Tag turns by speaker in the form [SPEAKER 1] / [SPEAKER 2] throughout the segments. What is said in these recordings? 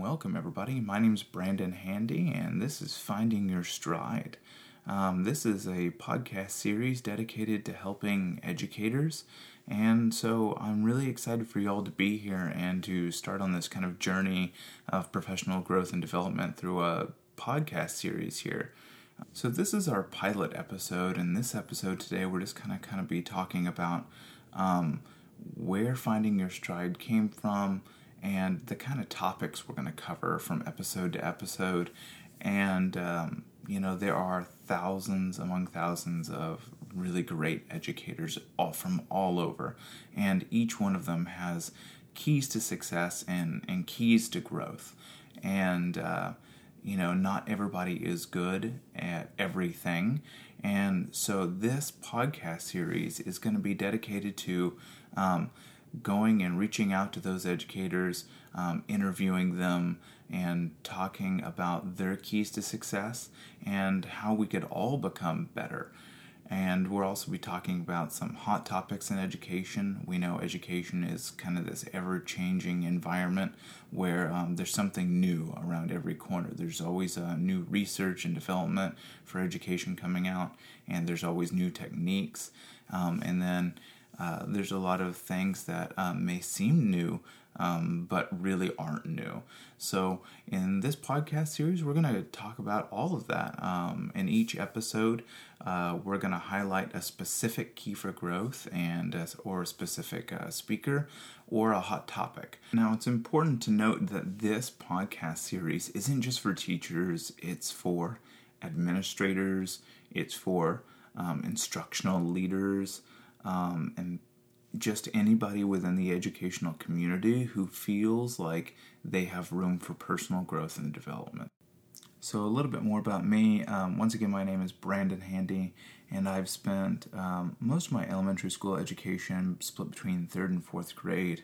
[SPEAKER 1] welcome everybody. My name is Brandon Handy, and this is Finding Your Stride. Um, this is a podcast series dedicated to helping educators, and so I'm really excited for y'all to be here and to start on this kind of journey of professional growth and development through a podcast series here. So this is our pilot episode, and this episode today we're just kind of kind of be talking about um, where finding your stride came from and the kind of topics we're going to cover from episode to episode. And, um, you know, there are thousands among thousands of really great educators all from all over, and each one of them has keys to success and, and keys to growth. And, uh, you know, not everybody is good at everything. And so this podcast series is going to be dedicated to um, going and reaching out to those educators, um, interviewing them, and talking about their keys to success and how we could all become better. And we'll also be talking about some hot topics in education. We know education is kind of this ever changing environment where um, there's something new around every corner. There's always uh, new research and development for education coming out, and there's always new techniques. Um, and then uh, there's a lot of things that um, may seem new, um, but really aren't new. So, in this podcast series, we're going to talk about all of that. Um, in each episode, uh, we're going to highlight a specific key for growth and uh, or a specific uh, speaker or a hot topic. Now, it's important to note that this podcast series isn't just for teachers; it's for administrators, it's for um, instructional leaders um, and just anybody within the educational community who feels like they have room for personal growth and development. So, a little bit more about me. Um, once again, my name is Brandon Handy, and I've spent um, most of my elementary school education split between third and fourth grade.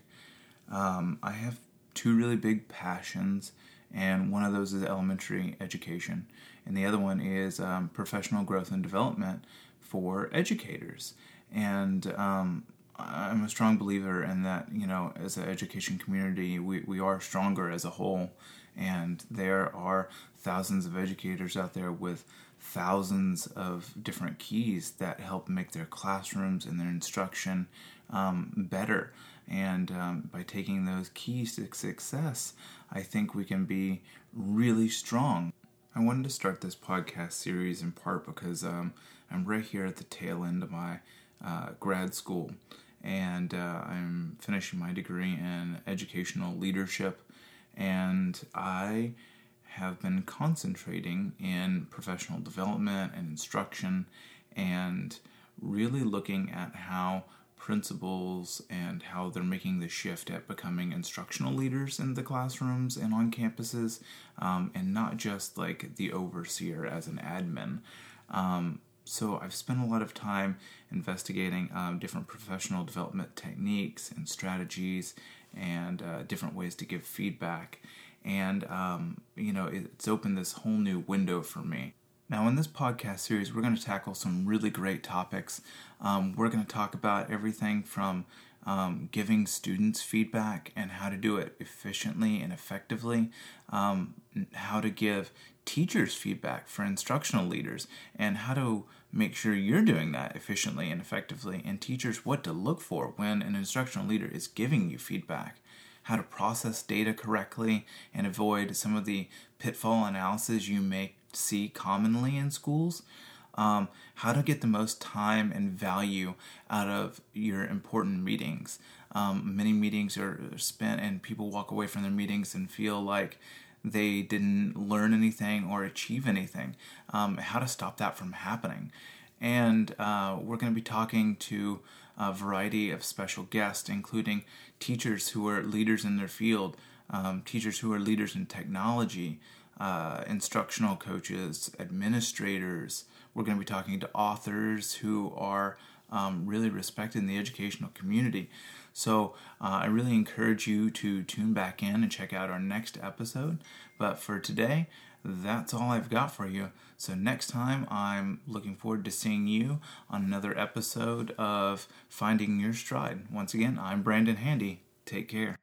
[SPEAKER 1] Um, I have two really big passions, and one of those is elementary education, and the other one is um, professional growth and development for educators. And um, I'm a strong believer in that, you know, as an education community, we, we are stronger as a whole. And there are thousands of educators out there with thousands of different keys that help make their classrooms and their instruction um, better. And um, by taking those keys to success, I think we can be really strong. I wanted to start this podcast series in part because um, I'm right here at the tail end of my uh, grad school, and uh, I'm finishing my degree in educational leadership, and I have been concentrating in professional development and instruction, and really looking at how principals and how they're making the shift at becoming instructional leaders in the classrooms and on campuses, um, and not just like the overseer as an admin. Um, so I've spent a lot of time investigating um, different professional development techniques and strategies and uh, different ways to give feedback. And, um, you know, it's opened this whole new window for me. Now, in this podcast series, we're going to tackle some really great topics. Um, we're going to talk about everything from um, giving students feedback and how to do it efficiently and effectively, um, how to give teachers feedback for instructional leaders and how to make sure you're doing that efficiently and effectively, and teachers what to look for when an instructional leader is giving you feedback, how to process data correctly and avoid some of the pitfall analysis you may see commonly in schools. Um, how to get the most time and value out of your important meetings. Um, many meetings are spent, and people walk away from their meetings and feel like they didn't learn anything or achieve anything, um, how to stop that from happening. And uh, we're going to be talking to a variety of special guests, including teachers who are leaders in their field, um, teachers who are leaders in technology, uh, instructional coaches, administrators. We're going to be talking to authors who are um, really respected in the educational community. So uh, I really encourage you to tune back in and check out our next episode. But for today, that's all I've got for you. So next time, I'm looking forward to seeing you on another episode of Finding Your Stride. Once again, I'm Brandon Handy. Take care.